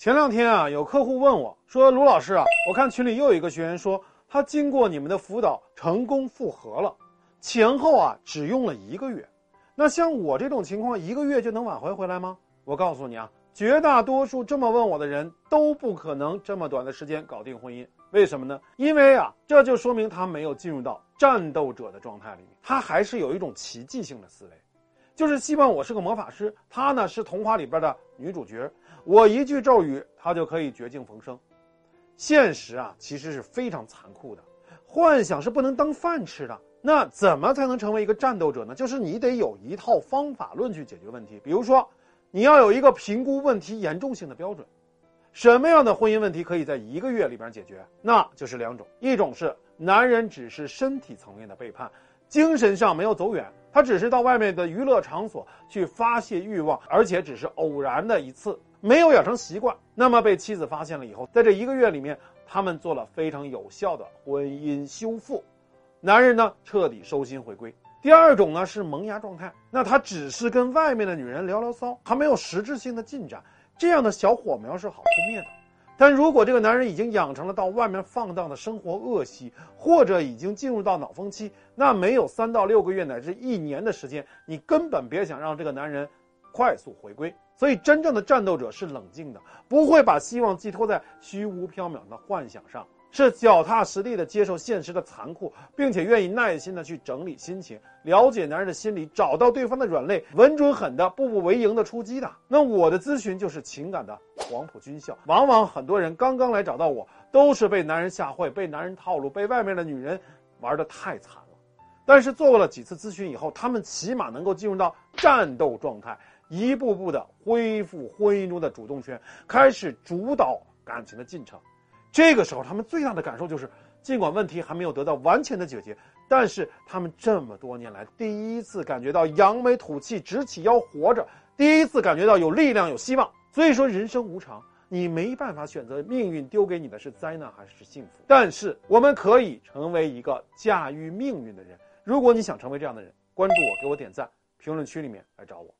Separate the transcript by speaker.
Speaker 1: 前两天啊，有客户问我说：“卢老师啊，我看群里又有一个学员说，他经过你们的辅导成功复合了，前后啊只用了一个月。那像我这种情况，一个月就能挽回回来吗？”我告诉你啊，绝大多数这么问我的人都不可能这么短的时间搞定婚姻。为什么呢？因为啊，这就说明他没有进入到战斗者的状态里面，他还是有一种奇迹性的思维。就是希望我是个魔法师，她呢是童话里边的女主角，我一句咒语，她就可以绝境逢生。现实啊，其实是非常残酷的，幻想是不能当饭吃的。那怎么才能成为一个战斗者呢？就是你得有一套方法论去解决问题。比如说，你要有一个评估问题严重性的标准。什么样的婚姻问题可以在一个月里边解决？那就是两种，一种是男人只是身体层面的背叛。精神上没有走远，他只是到外面的娱乐场所去发泄欲望，而且只是偶然的一次，没有养成习惯。那么被妻子发现了以后，在这一个月里面，他们做了非常有效的婚姻修复，男人呢彻底收心回归。第二种呢是萌芽状态，那他只是跟外面的女人聊聊骚，还没有实质性的进展，这样的小火苗是好扑灭的。但如果这个男人已经养成了到外面放荡的生活恶习，或者已经进入到脑风期，那没有三到六个月乃至一年的时间，你根本别想让这个男人快速回归。所以，真正的战斗者是冷静的，不会把希望寄托在虚无缥缈的幻想上。是脚踏实地的接受现实的残酷，并且愿意耐心的去整理心情，了解男人的心理，找到对方的软肋，稳准狠的步步为营的出击的。那我的咨询就是情感的黄埔军校。往往很多人刚刚来找到我，都是被男人吓坏，被男人套路，被外面的女人玩的太惨了。但是做过了几次咨询以后，他们起码能够进入到战斗状态，一步步的恢复婚姻中的主动权，开始主导感情的进程。这个时候，他们最大的感受就是，尽管问题还没有得到完全的解决，但是他们这么多年来第一次感觉到扬眉吐气、直起腰活着，第一次感觉到有力量、有希望。所以说，人生无常，你没办法选择命运丢给你的是灾难还是幸福，但是我们可以成为一个驾驭命运的人。如果你想成为这样的人，关注我，给我点赞，评论区里面来找我。